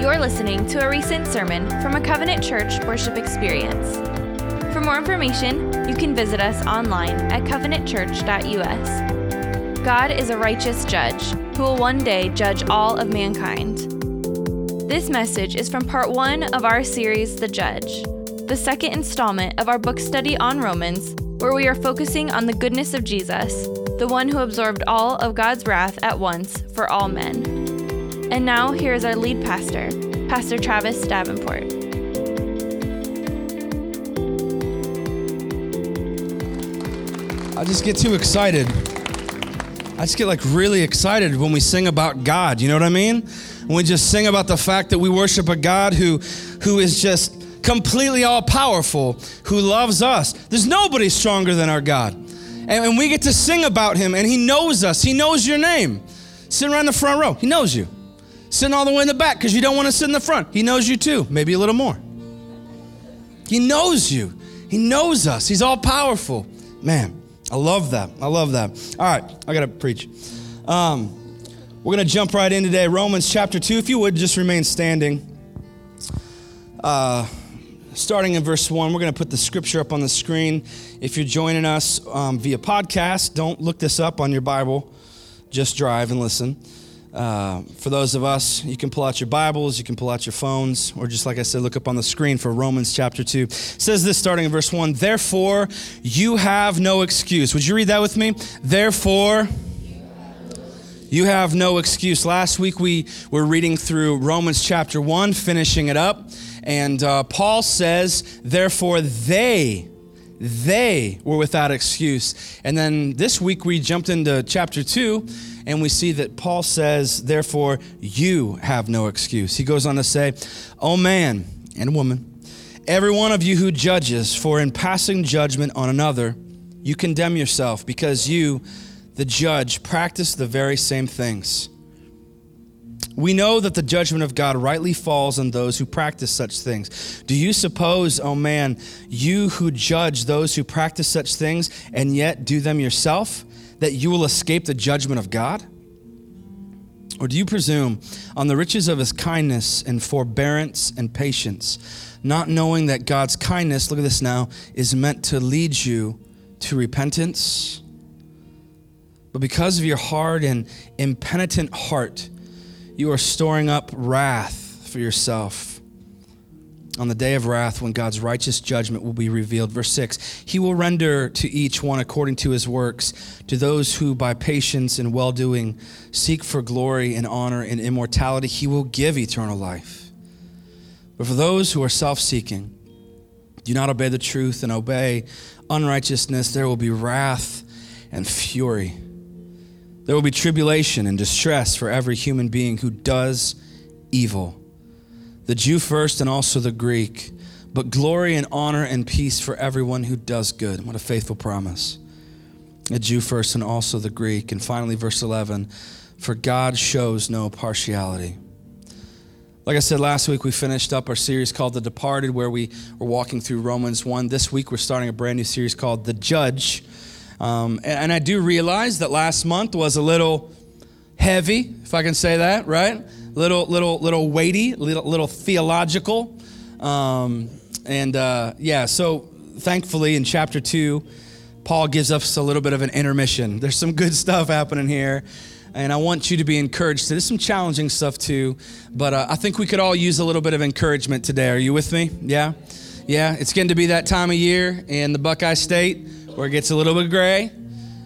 You're listening to a recent sermon from a Covenant Church worship experience. For more information, you can visit us online at covenantchurch.us. God is a righteous judge who will one day judge all of mankind. This message is from part one of our series, The Judge, the second installment of our book study on Romans, where we are focusing on the goodness of Jesus, the one who absorbed all of God's wrath at once for all men. And now, here is our lead pastor, Pastor Travis Davenport. I just get too excited. I just get like really excited when we sing about God. You know what I mean? When we just sing about the fact that we worship a God who, who is just completely all powerful, who loves us. There's nobody stronger than our God. And, and we get to sing about him, and he knows us. He knows your name. Sitting around the front row, he knows you. Sitting all the way in the back because you don't want to sit in the front, he knows you too, maybe a little more. He knows you. He knows us. He's all powerful. Man, I love that. I love that. All right, I got to preach. Um, we're going to jump right in today. Romans chapter 2. If you would just remain standing. Uh, starting in verse 1, we're going to put the scripture up on the screen. If you're joining us um, via podcast, don't look this up on your Bible. Just drive and listen. Uh, for those of us, you can pull out your Bibles, you can pull out your phones, or just like I said, look up on the screen for Romans chapter 2. It says this starting in verse 1 Therefore, you have no excuse. Would you read that with me? Therefore, you have no excuse. Last week we were reading through Romans chapter 1, finishing it up, and uh, Paul says, Therefore, they they were without excuse. And then this week we jumped into chapter 2 and we see that Paul says, Therefore, you have no excuse. He goes on to say, Oh man and woman, every one of you who judges, for in passing judgment on another, you condemn yourself because you, the judge, practice the very same things. We know that the judgment of God rightly falls on those who practice such things. Do you suppose, oh man, you who judge those who practice such things and yet do them yourself, that you will escape the judgment of God? Or do you presume on the riches of his kindness and forbearance and patience, not knowing that God's kindness, look at this now, is meant to lead you to repentance? But because of your hard and impenitent heart, you are storing up wrath for yourself on the day of wrath when God's righteous judgment will be revealed. Verse 6 He will render to each one according to his works, to those who by patience and well doing seek for glory and honor and immortality, he will give eternal life. But for those who are self seeking, do not obey the truth and obey unrighteousness, there will be wrath and fury. There will be tribulation and distress for every human being who does evil the Jew first and also the Greek, but glory and honor and peace for everyone who does good. What a faithful promise. A Jew first and also the Greek. And finally, verse 11 for God shows no partiality. Like I said last week, we finished up our series called The Departed, where we were walking through Romans 1. This week, we're starting a brand new series called The Judge. Um, and, and I do realize that last month was a little heavy, if I can say that, right? little, little, little weighty, little, little theological. Um, and uh, yeah, so thankfully in chapter two, Paul gives us a little bit of an intermission. There's some good stuff happening here. And I want you to be encouraged. There's some challenging stuff too, but uh, I think we could all use a little bit of encouragement today. Are you with me? Yeah? Yeah, it's getting to be that time of year in the Buckeye State where it gets a little bit gray,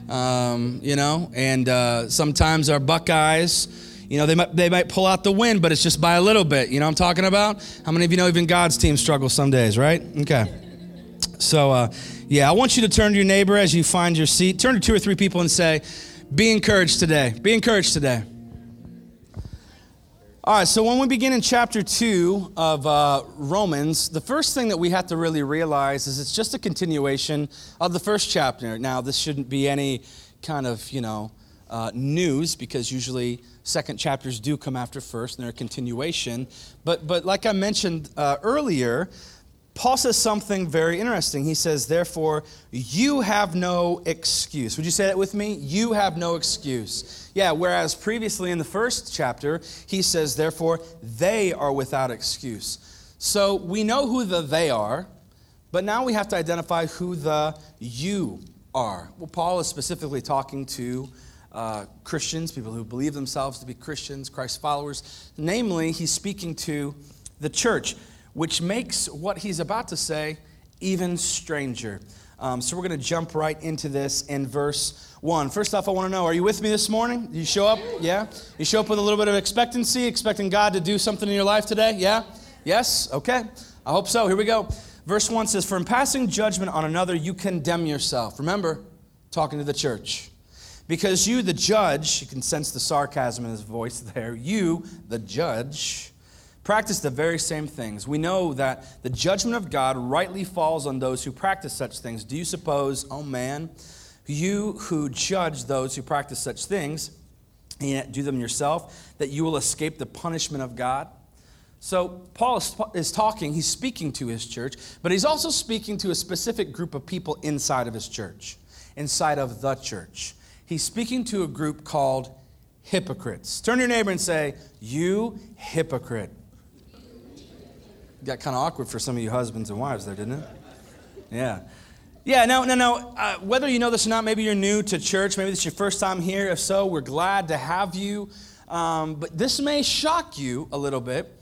um, you know, and uh, sometimes our Buckeyes you know, they might, they might pull out the win, but it's just by a little bit. You know I'm talking about? How many of you know even God's team struggles some days, right? Okay. So, uh, yeah, I want you to turn to your neighbor as you find your seat. Turn to two or three people and say, Be encouraged today. Be encouraged today. All right, so when we begin in chapter 2 of uh, Romans, the first thing that we have to really realize is it's just a continuation of the first chapter. Now, this shouldn't be any kind of, you know, uh, news because usually second chapters do come after first and they're a continuation. But, but like I mentioned uh, earlier, Paul says something very interesting. He says, Therefore, you have no excuse. Would you say that with me? You have no excuse. Yeah, whereas previously in the first chapter, he says, Therefore, they are without excuse. So we know who the they are, but now we have to identify who the you are. Well, Paul is specifically talking to uh, Christians, people who believe themselves to be Christians, Christ followers. Namely, he's speaking to the church which makes what he's about to say even stranger. Um, so we're going to jump right into this in verse 1. First off, I want to know are you with me this morning? You show up? Yeah? You show up with a little bit of expectancy, expecting God to do something in your life today? Yeah? Yes? Okay. I hope so. Here we go. Verse 1 says, For in passing judgment on another, you condemn yourself. Remember, talking to the church. Because you, the judge, you can sense the sarcasm in his voice there. You, the judge, practice the very same things. We know that the judgment of God rightly falls on those who practice such things. Do you suppose, oh man, you who judge those who practice such things, and yet do them yourself, that you will escape the punishment of God? So, Paul is talking, he's speaking to his church, but he's also speaking to a specific group of people inside of his church, inside of the church. He's speaking to a group called hypocrites. Turn your neighbor and say, You hypocrite. Got kind of awkward for some of you husbands and wives there, didn't it? Yeah. Yeah, now, now, now uh, whether you know this or not, maybe you're new to church, maybe this is your first time here. If so, we're glad to have you. Um, but this may shock you a little bit.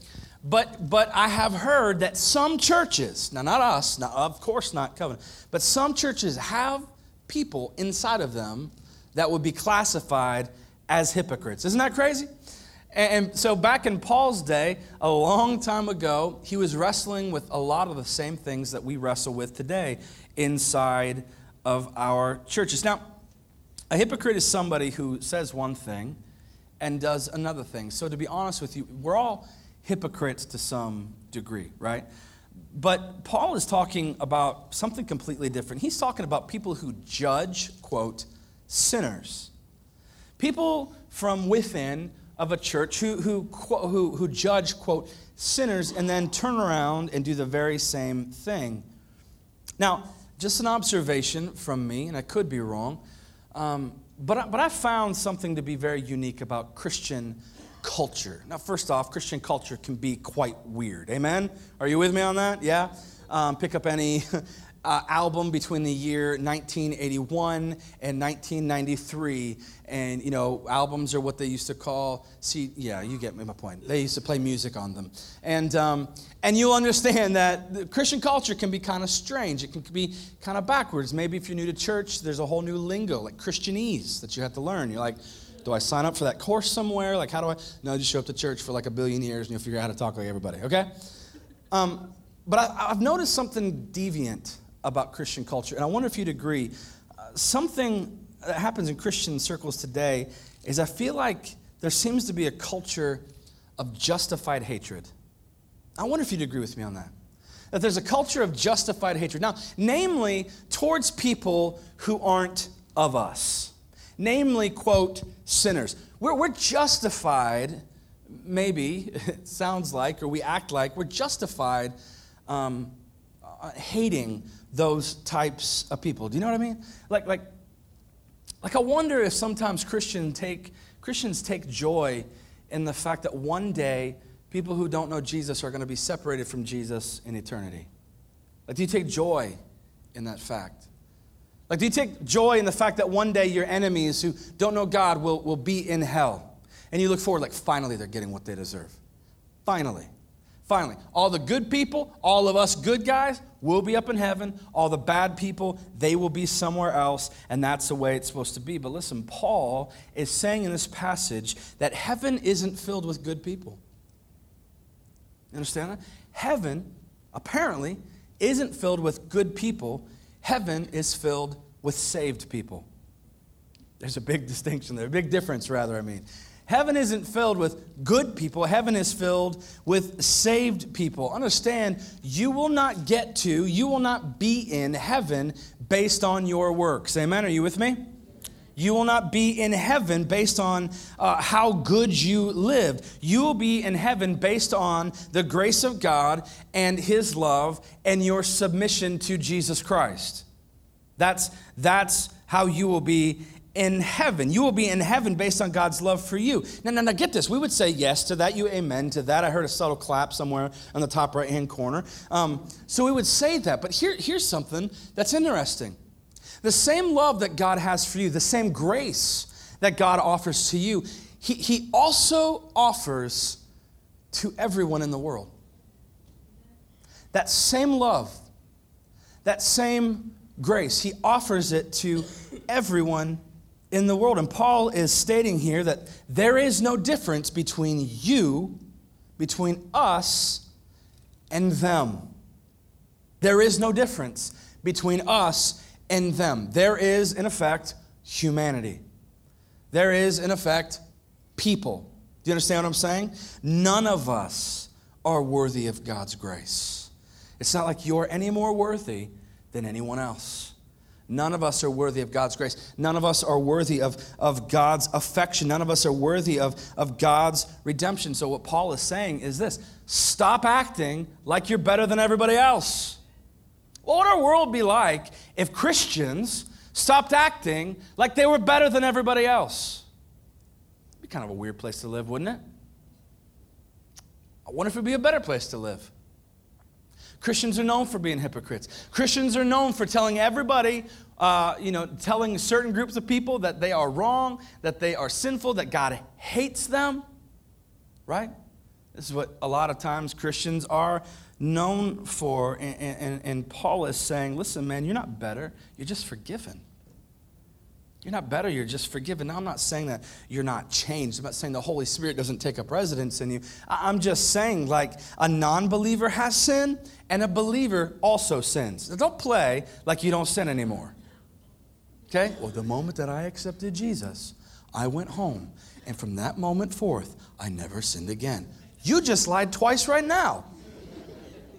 But, but I have heard that some churches, now not us, not, of course not Covenant, but some churches have people inside of them that would be classified as hypocrites. Isn't that crazy? And so, back in Paul's day, a long time ago, he was wrestling with a lot of the same things that we wrestle with today inside of our churches. Now, a hypocrite is somebody who says one thing and does another thing. So, to be honest with you, we're all hypocrites to some degree, right? But Paul is talking about something completely different. He's talking about people who judge, quote, sinners. People from within of a church who, who, who, who judge, quote, sinners and then turn around and do the very same thing. Now, just an observation from me, and I could be wrong, um, but, I, but I found something to be very unique about Christian culture. Now, first off, Christian culture can be quite weird. Amen? Are you with me on that? Yeah? Um, pick up any uh, album between the year 1981 and 1993. And, you know, albums are what they used to call, see, yeah, you get my point. They used to play music on them. And, um, and you'll understand that Christian culture can be kind of strange. It can be kind of backwards. Maybe if you're new to church, there's a whole new lingo, like Christianese, that you have to learn. You're like, do I sign up for that course somewhere? Like, how do I? No, just show up to church for like a billion years and you'll figure out how to talk like everybody, okay? Um, but I, I've noticed something deviant about Christian culture. And I wonder if you'd agree. Uh, something that happens in Christian circles today is I feel like there seems to be a culture of justified hatred. I wonder if you'd agree with me on that. That there's a culture of justified hatred. Now, namely, towards people who aren't of us. Namely, quote, sinners. We're, we're justified, maybe, it sounds like, or we act like, we're justified um, uh, hating those types of people. Do you know what I mean? Like, like, like I wonder if sometimes Christian take, Christians take joy in the fact that one day people who don't know Jesus are going to be separated from Jesus in eternity. Like, do you take joy in that fact? Like, do you take joy in the fact that one day your enemies who don't know God will, will be in hell? And you look forward, like, finally they're getting what they deserve. Finally. Finally, all the good people, all of us good guys, will be up in heaven. All the bad people, they will be somewhere else. And that's the way it's supposed to be. But listen, Paul is saying in this passage that heaven isn't filled with good people. You understand that? Heaven, apparently, isn't filled with good people. Heaven is filled with saved people. There's a big distinction there, a big difference, rather, I mean. Heaven isn't filled with good people, heaven is filled with saved people. Understand, you will not get to, you will not be in heaven based on your works. Amen? Are you with me? You will not be in heaven based on uh, how good you lived. You will be in heaven based on the grace of God and His love and your submission to Jesus Christ. That's, that's how you will be in heaven. You will be in heaven based on God's love for you. Now, now, now, get this. We would say yes to that. You amen to that. I heard a subtle clap somewhere on the top right hand corner. Um, so we would say that. But here, here's something that's interesting. The same love that God has for you, the same grace that God offers to you, He, he also offers to everyone in the world. That same love, that same grace, He offers it to everyone in the world. And Paul is stating here that there is no difference between you, between us, and them. There is no difference between us and them. There is, in effect, humanity. There is, in effect, people. Do you understand what I'm saying? None of us are worthy of God's grace. It's not like you're any more worthy than anyone else. None of us are worthy of God's grace. None of us are worthy of, of God's affection. None of us are worthy of, of God's redemption. So, what Paul is saying is this stop acting like you're better than everybody else. What would our world be like if Christians stopped acting like they were better than everybody else? It'd be kind of a weird place to live, wouldn't it? I wonder if it'd be a better place to live. Christians are known for being hypocrites. Christians are known for telling everybody, uh, you know, telling certain groups of people that they are wrong, that they are sinful, that God hates them, right? This is what a lot of times Christians are known for. And, and, and Paul is saying, listen, man, you're not better, you're just forgiven. You're not better, you're just forgiven. Now, I'm not saying that you're not changed. I'm not saying the Holy Spirit doesn't take up residence in you. I'm just saying, like, a non believer has sin and a believer also sins. Now, don't play like you don't sin anymore. Okay? Well, the moment that I accepted Jesus, I went home. And from that moment forth, I never sinned again. You just lied twice right now.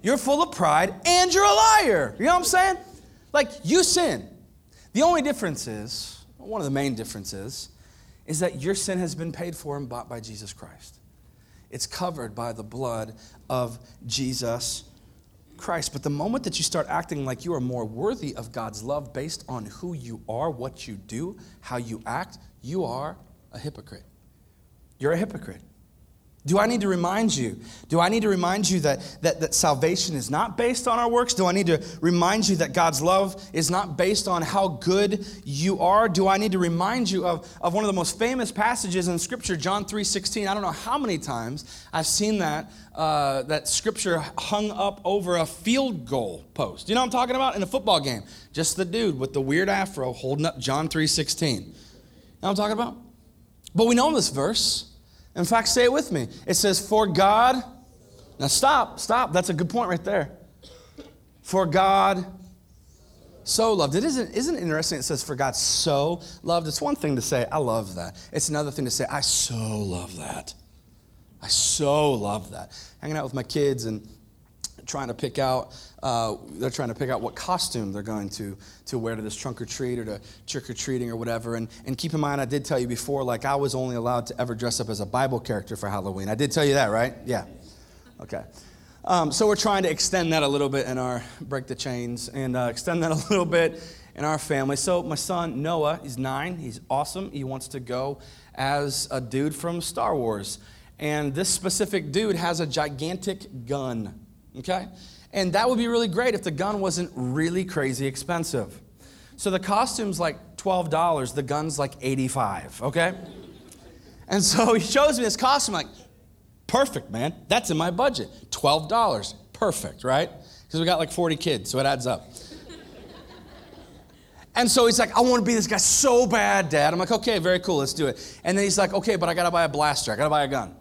You're full of pride and you're a liar. You know what I'm saying? Like, you sin. The only difference is, one of the main differences is that your sin has been paid for and bought by Jesus Christ. It's covered by the blood of Jesus Christ. But the moment that you start acting like you are more worthy of God's love based on who you are, what you do, how you act, you are a hypocrite. You're a hypocrite. Do I need to remind you? Do I need to remind you that, that, that salvation is not based on our works? Do I need to remind you that God's love is not based on how good you are? Do I need to remind you of, of one of the most famous passages in Scripture, John 3 16? I don't know how many times I've seen that, uh, that Scripture hung up over a field goal post. You know what I'm talking about? In a football game. Just the dude with the weird afro holding up John 3 16. You know what I'm talking about? But we know this verse. In fact, say it with me. It says, For God, now stop, stop. That's a good point right there. For God so loved. It isn't, isn't it interesting? It says, For God so loved. It's one thing to say, I love that. It's another thing to say, I so love that. I so love that. Hanging out with my kids and trying to pick out uh, they're trying to pick out what costume they're going to to wear to this trunk or treat or to trick or treating or whatever. And, and keep in mind i did tell you before like i was only allowed to ever dress up as a bible character for halloween. I did tell you that right? Yeah. Okay. Um, so we're trying to extend that a little bit in our break the chains and uh, extend that a little bit in our family. So my son noah he's nine. He's awesome. He wants to go as a dude from star wars. And this specific dude has a gigantic gun okay? And that would be really great if the gun wasn't really crazy expensive. So the costume's like $12, the gun's like 85, okay? And so he shows me this costume, like, perfect, man. That's in my budget. $12. Perfect, right? Because we got like 40 kids, so it adds up. And so he's like, I want to be this guy so bad, Dad. I'm like, okay, very cool, let's do it. And then he's like, okay, but I got to buy a blaster, I got to buy a gun.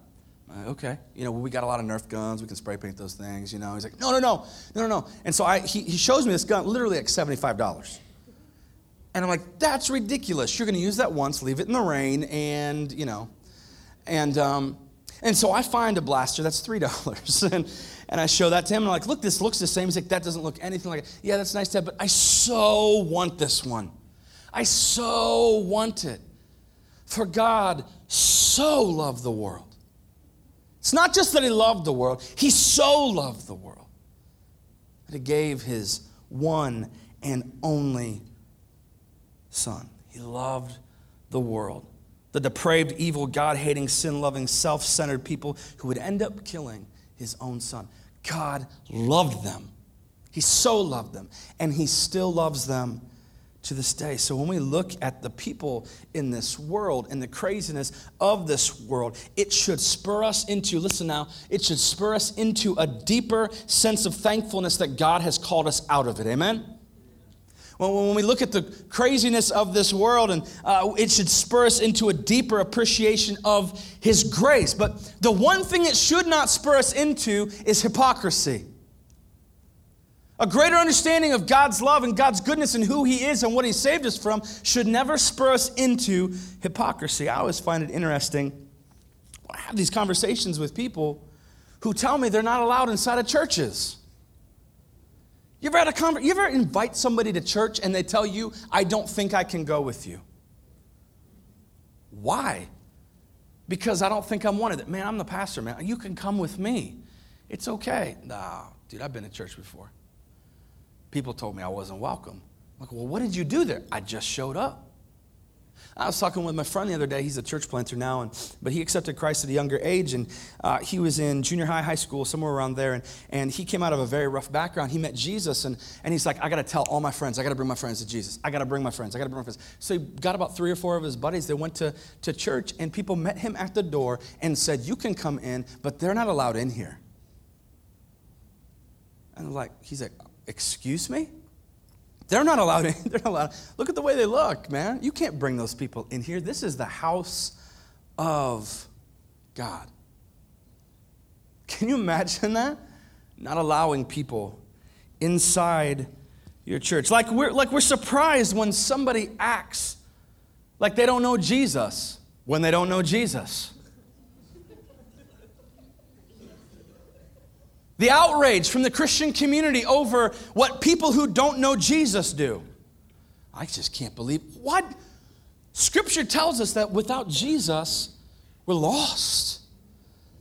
Uh, okay. You know, we got a lot of Nerf guns. We can spray paint those things. You know, he's like, no, no, no, no, no, no. And so I, he, he shows me this gun, literally like $75. And I'm like, that's ridiculous. You're going to use that once, leave it in the rain, and, you know. And, um, and so I find a blaster that's $3. and, and I show that to him, and I'm like, look, this looks the same. He's like, that doesn't look anything like it. Yeah, that's nice to have, but I so want this one. I so want it. For God so loved the world. It's not just that He loved the world, He so loved the world that He gave His one and only Son. He loved the world. The depraved, evil, God hating, sin loving, self centered people who would end up killing His own Son. God loved them. He so loved them, and He still loves them to this day. So when we look at the people in this world and the craziness of this world, it should spur us into, listen now, it should spur us into a deeper sense of thankfulness that God has called us out of it. Amen? When we look at the craziness of this world, and uh, it should spur us into a deeper appreciation of His grace. But the one thing it should not spur us into is hypocrisy. A greater understanding of God's love and God's goodness and who He is and what He saved us from should never spur us into hypocrisy. I always find it interesting. I have these conversations with people who tell me they're not allowed inside of churches. You ever had a You ever invite somebody to church and they tell you, "I don't think I can go with you." Why? Because I don't think I'm wanted. Man, I'm the pastor, man. You can come with me. It's okay. Nah, dude, I've been to church before people told me I wasn't welcome. I'm like, well, what did you do there? I just showed up. I was talking with my friend the other day. He's a church planter now, and, but he accepted Christ at a younger age, and uh, he was in junior high, high school, somewhere around there, and, and he came out of a very rough background. He met Jesus, and, and he's like, I got to tell all my friends. I got to bring my friends to Jesus. I got to bring my friends. I got to bring my friends. So he got about three or four of his buddies. They went to, to church, and people met him at the door and said, You can come in, but they're not allowed in here. And like, he's like, Excuse me? They're not allowed in. They're not allowed. Look at the way they look, man. You can't bring those people in here. This is the house of God. Can you imagine that? Not allowing people inside your church. Like we're, like we're surprised when somebody acts like they don't know Jesus when they don't know Jesus. The outrage from the Christian community over what people who don't know Jesus do. I just can't believe what? Scripture tells us that without Jesus, we're lost,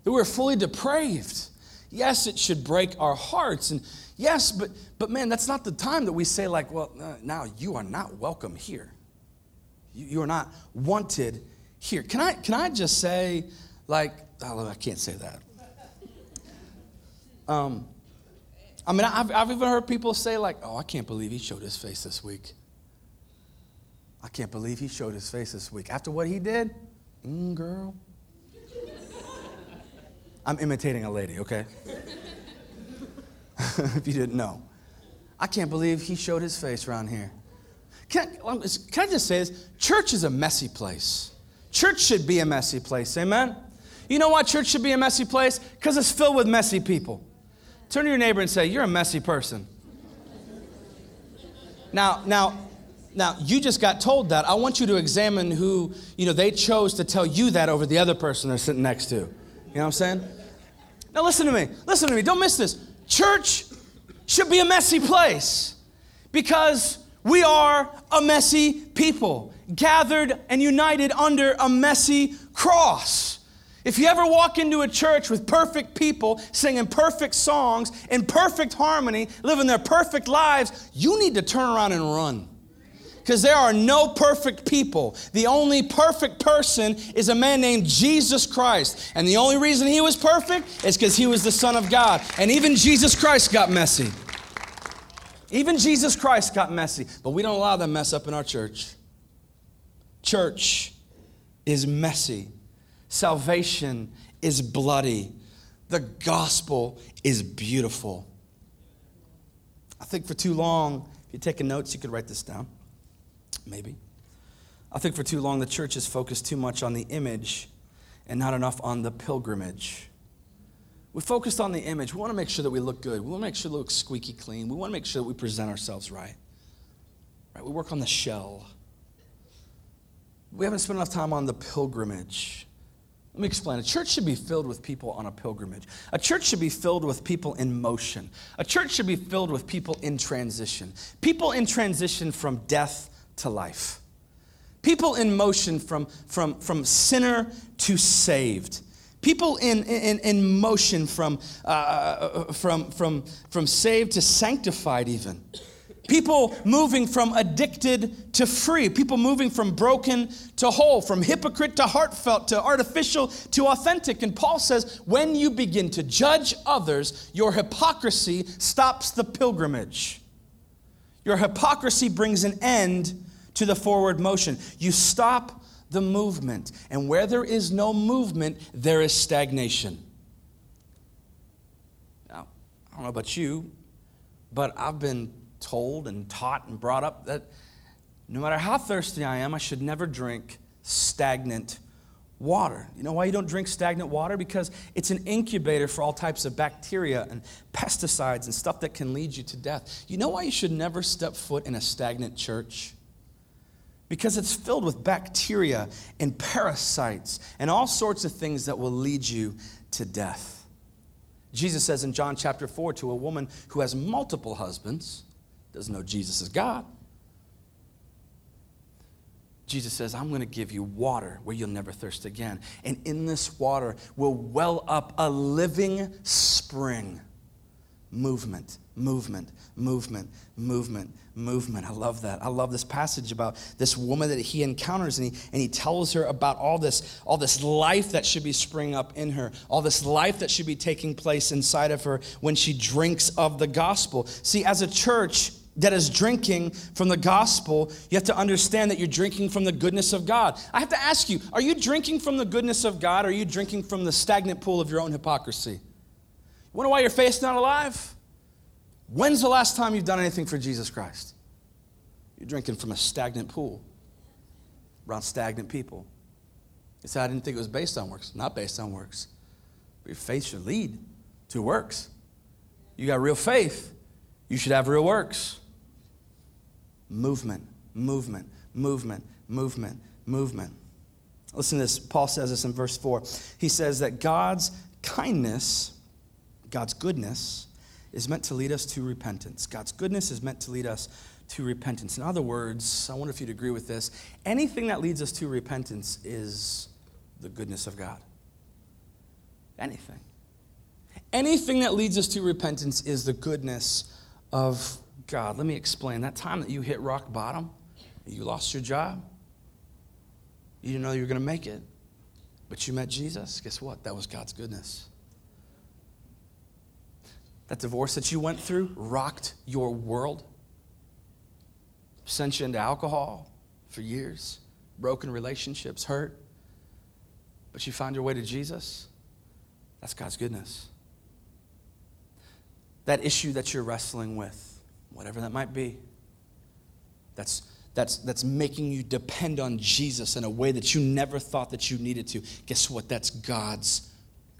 that we're fully depraved. Yes, it should break our hearts. And yes, but, but man, that's not the time that we say, like, well, uh, now you are not welcome here. You, you are not wanted here. Can I, can I just say, like, oh, I can't say that. Um, I mean, I've, I've even heard people say, like, oh, I can't believe he showed his face this week. I can't believe he showed his face this week. After what he did, mm, girl. I'm imitating a lady, okay? if you didn't know. I can't believe he showed his face around here. Can I, can I just say this? Church is a messy place. Church should be a messy place, amen? You know why church should be a messy place? Because it's filled with messy people. Turn to your neighbor and say, You're a messy person. Now, now, now, you just got told that. I want you to examine who, you know, they chose to tell you that over the other person they're sitting next to. You know what I'm saying? Now, listen to me. Listen to me. Don't miss this. Church should be a messy place because we are a messy people, gathered and united under a messy cross. If you ever walk into a church with perfect people singing perfect songs in perfect harmony, living their perfect lives, you need to turn around and run. Because there are no perfect people. The only perfect person is a man named Jesus Christ. And the only reason he was perfect is because he was the Son of God. And even Jesus Christ got messy. Even Jesus Christ got messy. But we don't allow that mess up in our church. Church is messy. Salvation is bloody. The gospel is beautiful. I think for too long, if you're taking notes, you could write this down. Maybe. I think for too long, the church has focused too much on the image and not enough on the pilgrimage. We focused on the image. We want to make sure that we look good. We want to make sure we look squeaky clean. We want to make sure that we present ourselves right. Right? We work on the shell. We haven't spent enough time on the pilgrimage. Let me explain. A church should be filled with people on a pilgrimage. A church should be filled with people in motion. A church should be filled with people in transition. People in transition from death to life. People in motion from, from, from sinner to saved. People in, in, in motion from, uh, from, from, from saved to sanctified, even. People moving from addicted to free. People moving from broken to whole, from hypocrite to heartfelt, to artificial to authentic. And Paul says, when you begin to judge others, your hypocrisy stops the pilgrimage. Your hypocrisy brings an end to the forward motion. You stop the movement. And where there is no movement, there is stagnation. Now, I don't know about you, but I've been told and taught and brought up that no matter how thirsty I am, I should never drink stagnant water. You know why you don't drink stagnant water? Because it's an incubator for all types of bacteria and pesticides and stuff that can lead you to death. You know why you should never step foot in a stagnant church? Because it's filled with bacteria and parasites and all sorts of things that will lead you to death. Jesus says in John chapter 4 to a woman who has multiple husbands, doesn't know Jesus is God. Jesus says, I'm going to give you water where you'll never thirst again. And in this water will well up a living spring. Movement, movement, movement, movement, movement. I love that. I love this passage about this woman that he encounters and he, and he tells her about all this, all this life that should be springing up in her, all this life that should be taking place inside of her when she drinks of the gospel. See, as a church, that is drinking from the gospel, you have to understand that you're drinking from the goodness of God. I have to ask you, are you drinking from the goodness of God or are you drinking from the stagnant pool of your own hypocrisy? You wonder why your faith's not alive? When's the last time you've done anything for Jesus Christ? You're drinking from a stagnant pool around stagnant people. You say, I didn't think it was based on works. Not based on works. But your faith should lead to works. You got real faith, you should have real works. Movement, movement, movement, movement, movement. Listen to this. Paul says this in verse 4. He says that God's kindness, God's goodness, is meant to lead us to repentance. God's goodness is meant to lead us to repentance. In other words, I wonder if you'd agree with this. Anything that leads us to repentance is the goodness of God. Anything. Anything that leads us to repentance is the goodness of God. Let me explain. That time that you hit rock bottom, you lost your job, you didn't know you were going to make it, but you met Jesus, guess what? That was God's goodness. That divorce that you went through rocked your world, sent you into alcohol for years, broken relationships, hurt, but you found your way to Jesus. That's God's goodness that issue that you're wrestling with, whatever that might be, that's, that's, that's making you depend on Jesus in a way that you never thought that you needed to, guess what? That's God's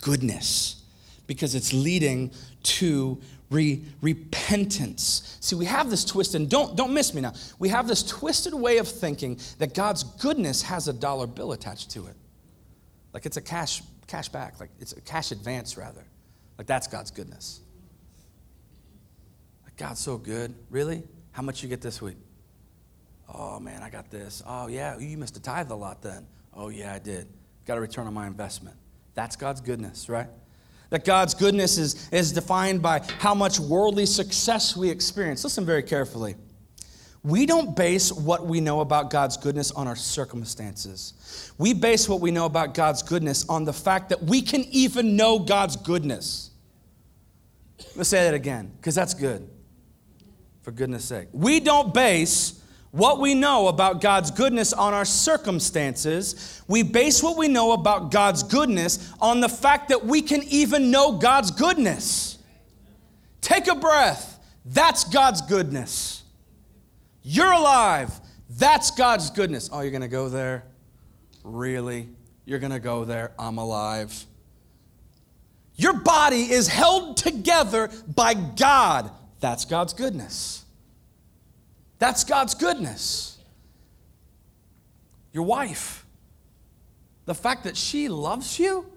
goodness because it's leading to re- repentance. See, we have this twist, and don't, don't miss me now. We have this twisted way of thinking that God's goodness has a dollar bill attached to it. Like it's a cash, cash back, like it's a cash advance, rather. Like that's God's goodness. God's so good. Really? How much you get this week? Oh man, I got this. Oh yeah, you missed a tithe a lot then. Oh yeah, I did. Got a return on my investment. That's God's goodness, right? That God's goodness is, is defined by how much worldly success we experience. Listen very carefully. We don't base what we know about God's goodness on our circumstances. We base what we know about God's goodness on the fact that we can even know God's goodness. Let's say that again, because that's good for goodness sake. We don't base what we know about God's goodness on our circumstances. We base what we know about God's goodness on the fact that we can even know God's goodness. Take a breath. That's God's goodness. You're alive. That's God's goodness. Oh, you're going to go there? Really? You're going to go there? I'm alive. Your body is held together by God. That's God's goodness. That's God's goodness. Your wife, the fact that she loves you,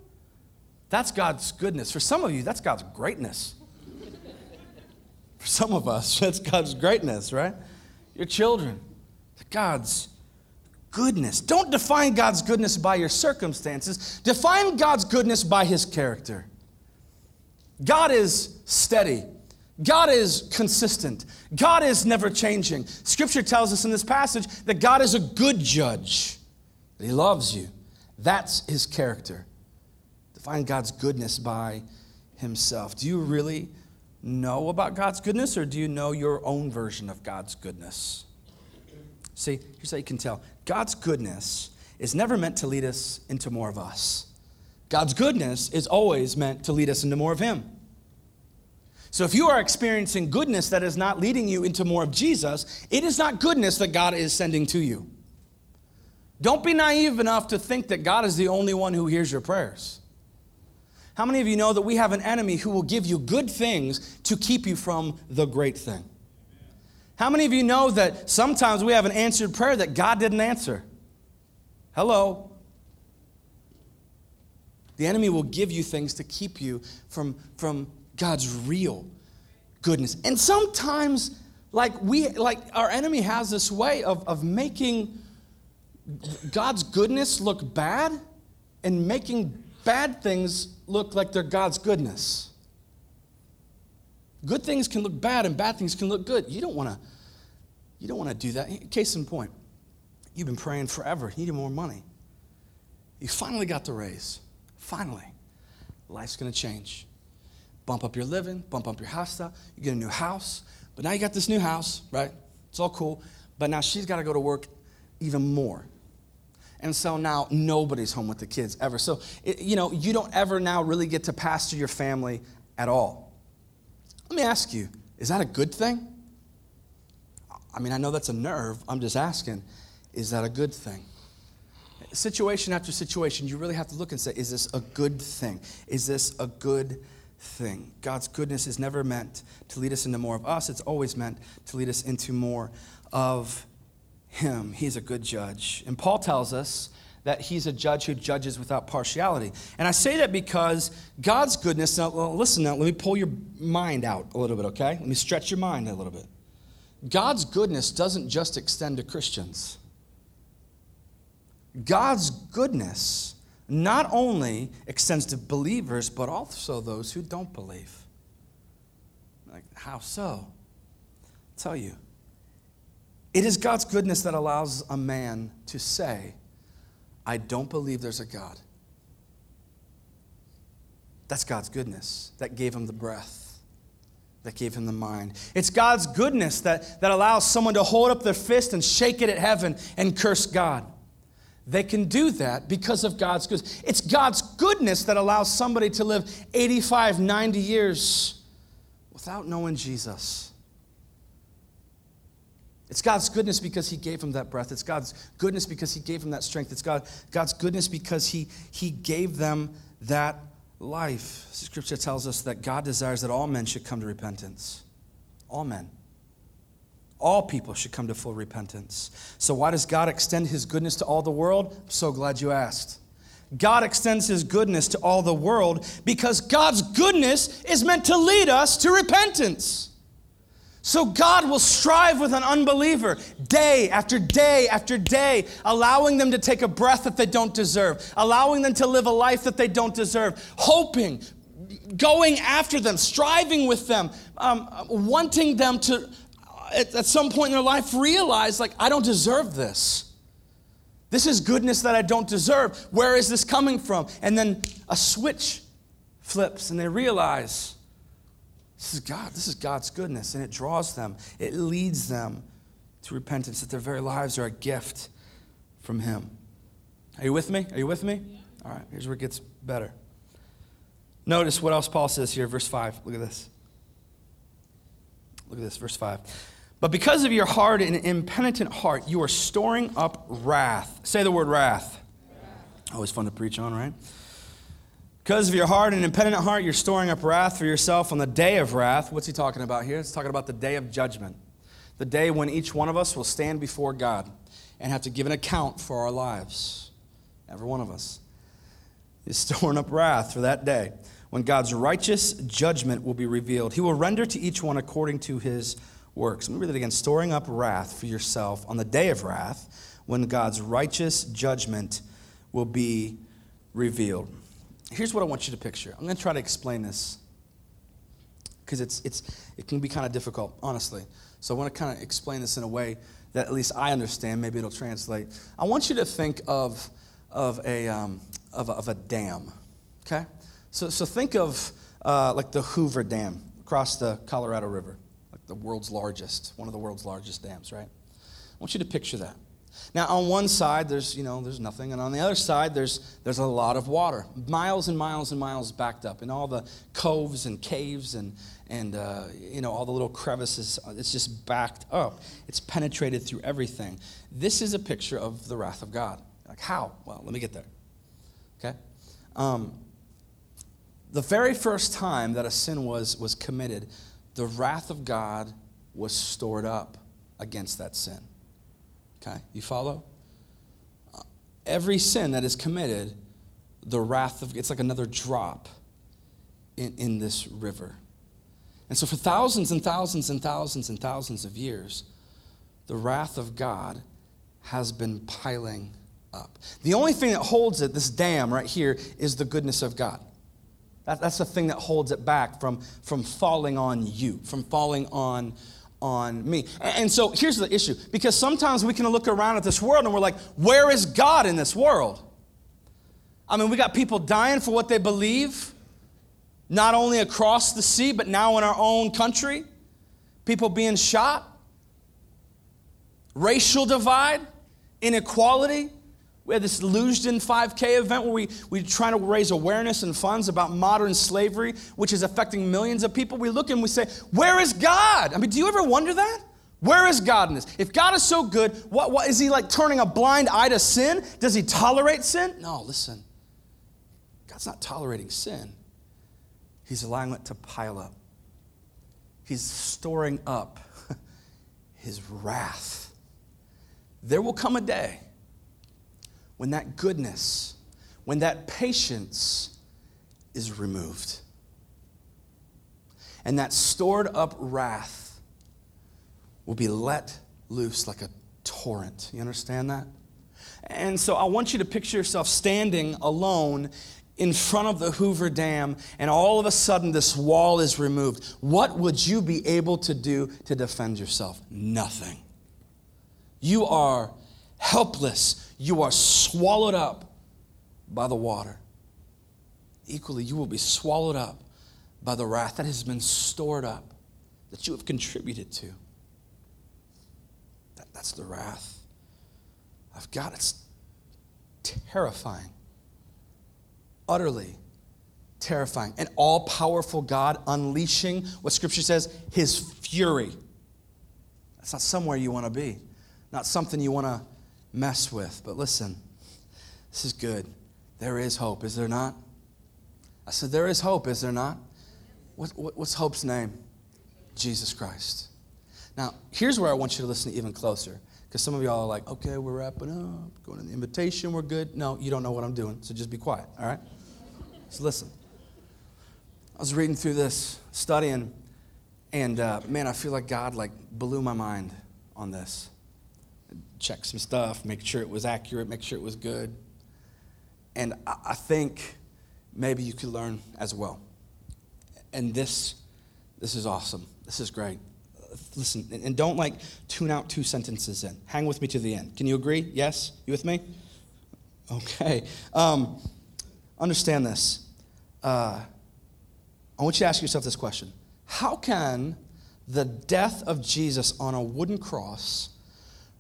that's God's goodness. For some of you, that's God's greatness. For some of us, that's God's greatness, right? Your children, God's goodness. Don't define God's goodness by your circumstances, define God's goodness by his character. God is steady. God is consistent. God is never changing. Scripture tells us in this passage that God is a good judge, that He loves you. That's His character. Define God's goodness by Himself. Do you really know about God's goodness, or do you know your own version of God's goodness? See, here's how you can tell God's goodness is never meant to lead us into more of us. God's goodness is always meant to lead us into more of Him. So if you are experiencing goodness that is not leading you into more of Jesus, it is not goodness that God is sending to you. Don't be naive enough to think that God is the only one who hears your prayers. How many of you know that we have an enemy who will give you good things to keep you from the great thing? How many of you know that sometimes we have an answered prayer that God didn't answer? Hello. The enemy will give you things to keep you from, from God's real goodness. And sometimes, like we like our enemy has this way of, of making God's goodness look bad and making bad things look like they're God's goodness. Good things can look bad and bad things can look good. You don't want to you don't want to do that. Case in point, you've been praying forever. You need more money. You finally got the raise. Finally. Life's going to change bump up your living, bump up your house. You get a new house. But now you got this new house, right? It's all cool. But now she's got to go to work even more. And so now nobody's home with the kids ever. So, it, you know, you don't ever now really get to pastor your family at all. Let me ask you is that a good thing? I mean, I know that's a nerve. I'm just asking, is that a good thing? Situation after situation, you really have to look and say, is this a good thing? Is this a good thing. God's goodness is never meant to lead us into more of us, it's always meant to lead us into more of Him. He's a good judge. And Paul tells us that He's a judge who judges without partiality. And I say that because God's goodness, now listen now, let me pull your mind out a little bit, okay? Let me stretch your mind a little bit. God's goodness doesn't just extend to Christians. God's goodness not only extends to believers, but also those who don't believe. Like, how so? I'll tell you. It is God's goodness that allows a man to say, I don't believe there's a God. That's God's goodness that gave him the breath, that gave him the mind. It's God's goodness that, that allows someone to hold up their fist and shake it at heaven and curse God. They can do that because of God's goodness. It's God's goodness that allows somebody to live 85, 90 years without knowing Jesus. It's God's goodness because He gave him that breath. It's God's goodness because He gave him that strength. It's God, God's goodness because he, he gave them that life. Scripture tells us that God desires that all men should come to repentance. All men. All people should come to full repentance. So, why does God extend his goodness to all the world? I'm so glad you asked. God extends his goodness to all the world because God's goodness is meant to lead us to repentance. So God will strive with an unbeliever day after day after day, allowing them to take a breath that they don't deserve, allowing them to live a life that they don't deserve, hoping, going after them, striving with them, um, wanting them to at, at some point in their life realize, like, I don't deserve this. This is goodness that I don't deserve. Where is this coming from? And then a switch flips and they realize this is God. This is God's goodness. And it draws them, it leads them to repentance, that their very lives are a gift from Him. Are you with me? Are you with me? All right, here's where it gets better. Notice what else Paul says here, verse 5. Look at this. Look at this, verse 5. But because of your hard and impenitent heart, you are storing up wrath. Say the word wrath. wrath. Always fun to preach on, right? Because of your hard and impenitent heart, you're storing up wrath for yourself on the day of wrath. What's he talking about here? He's talking about the day of judgment. The day when each one of us will stand before God and have to give an account for our lives. Every one of us is storing up wrath for that day when God's righteous judgment will be revealed. He will render to each one according to his works. Let me read it again. Storing up wrath for yourself on the day of wrath when God's righteous judgment will be revealed. Here's what I want you to picture. I'm going to try to explain this because it's, it's, it can be kind of difficult, honestly. So I want to kind of explain this in a way that at least I understand. Maybe it'll translate. I want you to think of, of, a, um, of, a, of a dam, okay? So, so think of uh, like the Hoover Dam across the Colorado River, the world's largest, one of the world's largest dams, right? I want you to picture that. Now, on one side, there's, you know, there's nothing, and on the other side, there's, there's a lot of water, miles and miles and miles backed up, in all the coves and caves and, and uh, you know, all the little crevices. It's just backed up. It's penetrated through everything. This is a picture of the wrath of God. Like, how? Well, let me get there. Okay? Um, the very first time that a sin was, was committed, the wrath of God was stored up against that sin. Okay, you follow? Uh, every sin that is committed, the wrath of it's like another drop in, in this river. And so, for thousands and thousands and thousands and thousands of years, the wrath of God has been piling up. The only thing that holds it, this dam right here, is the goodness of God. That, that's the thing that holds it back from, from falling on you, from falling on, on me. And, and so here's the issue because sometimes we can look around at this world and we're like, where is God in this world? I mean, we got people dying for what they believe, not only across the sea, but now in our own country. People being shot, racial divide, inequality. We had this Lugeon 5K event where we, we trying to raise awareness and funds about modern slavery, which is affecting millions of people. We look and we say, Where is God? I mean, do you ever wonder that? Where is God in this? If God is so good, what, what is he like turning a blind eye to sin? Does he tolerate sin? No, listen. God's not tolerating sin. He's allowing it to pile up. He's storing up his wrath. There will come a day when that goodness, when that patience is removed. And that stored up wrath will be let loose like a torrent. You understand that? And so I want you to picture yourself standing alone in front of the Hoover Dam, and all of a sudden this wall is removed. What would you be able to do to defend yourself? Nothing. You are helpless, you are swallowed up by the water. Equally, you will be swallowed up by the wrath that has been stored up, that you have contributed to. That, that's the wrath of God. It's terrifying, utterly terrifying. An all powerful God unleashing what Scripture says, his fury. That's not somewhere you want to be, not something you want to mess with. But listen, this is good. There is hope, is there not? I said, There is hope, is there not? What, what, what's hope's name? Jesus Christ. Now, here's where I want you to listen even closer. Because some of y'all are like, okay, we're wrapping up, going to the invitation, we're good. No, you don't know what I'm doing, so just be quiet, all right? So listen. I was reading through this, studying, and uh, man, I feel like God like blew my mind on this check some stuff, make sure it was accurate, make sure it was good. And I think maybe you could learn as well. And this, this is awesome. This is great. Listen, and don't like tune out two sentences in. Hang with me to the end. Can you agree? Yes? You with me? Okay. Um, understand this. Uh, I want you to ask yourself this question How can the death of Jesus on a wooden cross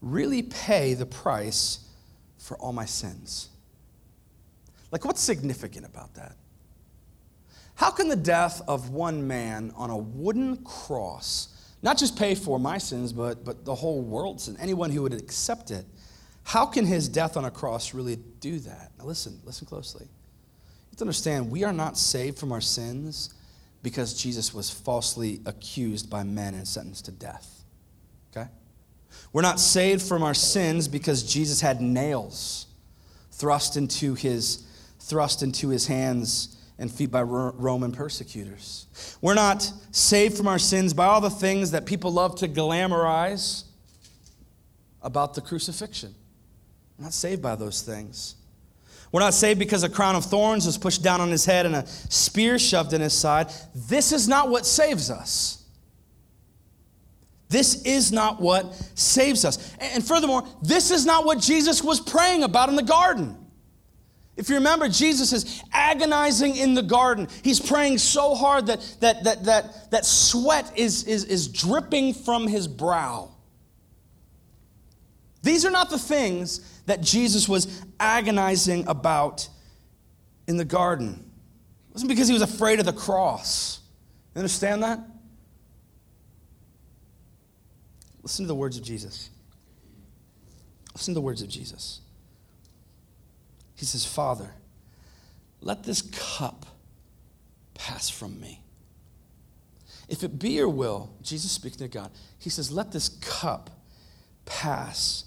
really pay the price for all my sins? Like, what's significant about that? How can the death of one man on a wooden cross not just pay for my sins, but, but the whole world's sin, anyone who would accept it? How can his death on a cross really do that? Now, listen, listen closely. You have to understand, we are not saved from our sins because Jesus was falsely accused by men and sentenced to death. We're not saved from our sins because Jesus had nails thrust into his, thrust into his hands and feet by Roman persecutors. We're not saved from our sins by all the things that people love to glamorize about the crucifixion. We're not saved by those things. We're not saved because a crown of thorns was pushed down on his head and a spear shoved in his side. This is not what saves us. This is not what saves us. And furthermore, this is not what Jesus was praying about in the garden. If you remember, Jesus is agonizing in the garden. He's praying so hard that, that, that, that, that sweat is, is, is dripping from his brow. These are not the things that Jesus was agonizing about in the garden. It wasn't because he was afraid of the cross. You understand that? Listen to the words of Jesus. Listen to the words of Jesus. He says, Father, let this cup pass from me. If it be your will, Jesus speaking to God, he says, let this cup pass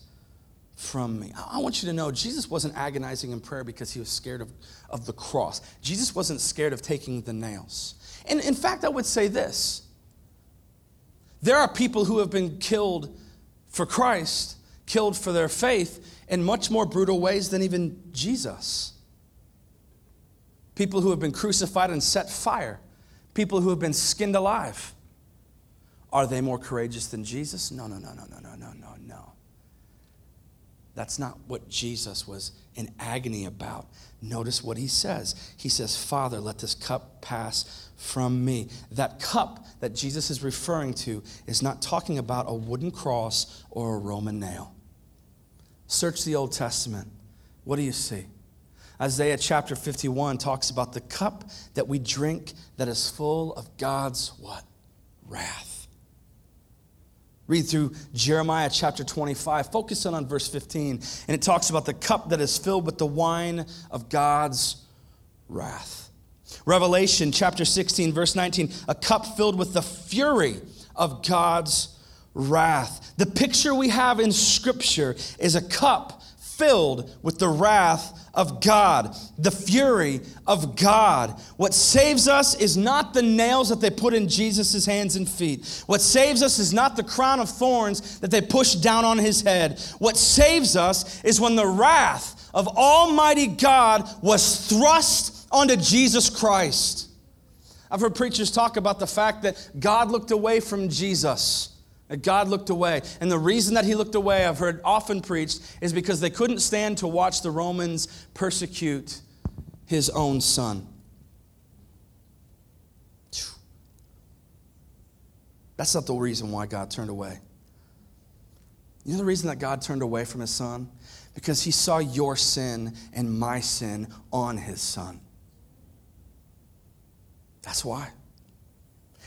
from me. I want you to know Jesus wasn't agonizing in prayer because he was scared of, of the cross. Jesus wasn't scared of taking the nails. And in fact, I would say this there are people who have been killed for Christ, killed for their faith, in much more brutal ways than even Jesus. People who have been crucified and set fire, people who have been skinned alive. Are they more courageous than Jesus? No, no, no, no, no, no, no, no, no. That's not what Jesus was in agony about. Notice what he says. He says, Father, let this cup pass from me. That cup that Jesus is referring to is not talking about a wooden cross or a Roman nail. Search the Old Testament. What do you see? Isaiah chapter 51 talks about the cup that we drink that is full of God's what? Wrath. Read through Jeremiah chapter 25, focus in on verse 15, and it talks about the cup that is filled with the wine of God's wrath. Revelation chapter 16, verse 19, a cup filled with the fury of God's wrath. The picture we have in Scripture is a cup filled with the wrath of God, the fury of God. What saves us is not the nails that they put in Jesus' hands and feet. What saves us is not the crown of thorns that they pushed down on his head. What saves us is when the wrath of Almighty God was thrust onto Jesus Christ. I've heard preachers talk about the fact that God looked away from Jesus God looked away. And the reason that he looked away, I've heard often preached, is because they couldn't stand to watch the Romans persecute his own son. That's not the reason why God turned away. You know the reason that God turned away from his son? Because he saw your sin and my sin on his son. That's why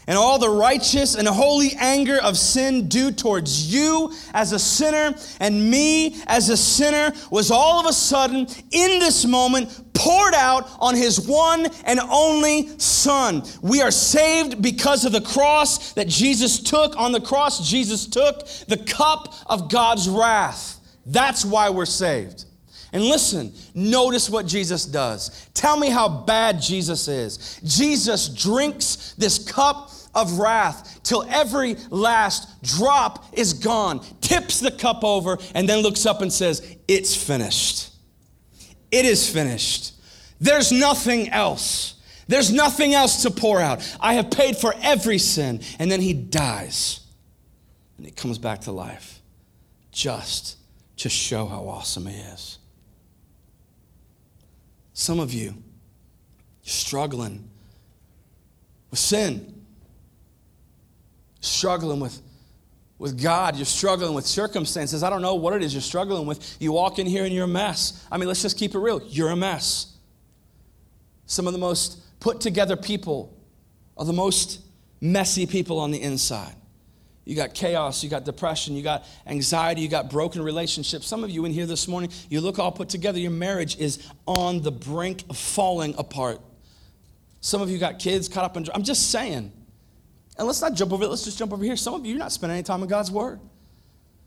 and all the righteous and holy anger of sin due towards you as a sinner and me as a sinner was all of a sudden in this moment poured out on his one and only son. We are saved because of the cross that Jesus took. On the cross, Jesus took the cup of God's wrath. That's why we're saved. And listen, notice what Jesus does. Tell me how bad Jesus is. Jesus drinks this cup of wrath till every last drop is gone, tips the cup over, and then looks up and says, It's finished. It is finished. There's nothing else. There's nothing else to pour out. I have paid for every sin. And then he dies. And he comes back to life just to show how awesome he is. Some of you struggling with sin struggling with, with God, you're struggling with circumstances. I don't know what it is you're struggling with. You walk in here and you're a mess. I mean, let's just keep it real. You're a mess. Some of the most put together people are the most messy people on the inside. You got chaos, you got depression, you got anxiety, you got broken relationships. Some of you in here this morning, you look all put together, your marriage is on the brink of falling apart. Some of you got kids caught up in. I'm just saying. And let's not jump over it, let's just jump over here. Some of you, you're not spending any time in God's Word.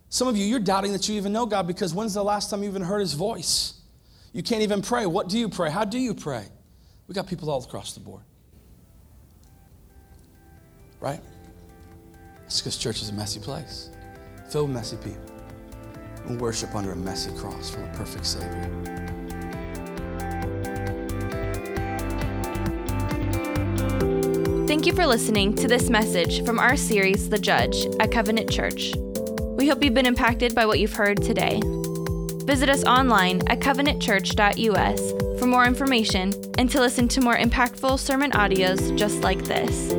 Some of you, you're doubting that you even know God because when's the last time you even heard His voice? You can't even pray. What do you pray? How do you pray? We got people all across the board. Right? It's because church is a messy place, filled with messy people. and worship under a messy cross from a perfect Savior. You for listening to this message from our series, The Judge, at Covenant Church. We hope you've been impacted by what you've heard today. Visit us online at covenantchurch.us for more information and to listen to more impactful sermon audios just like this.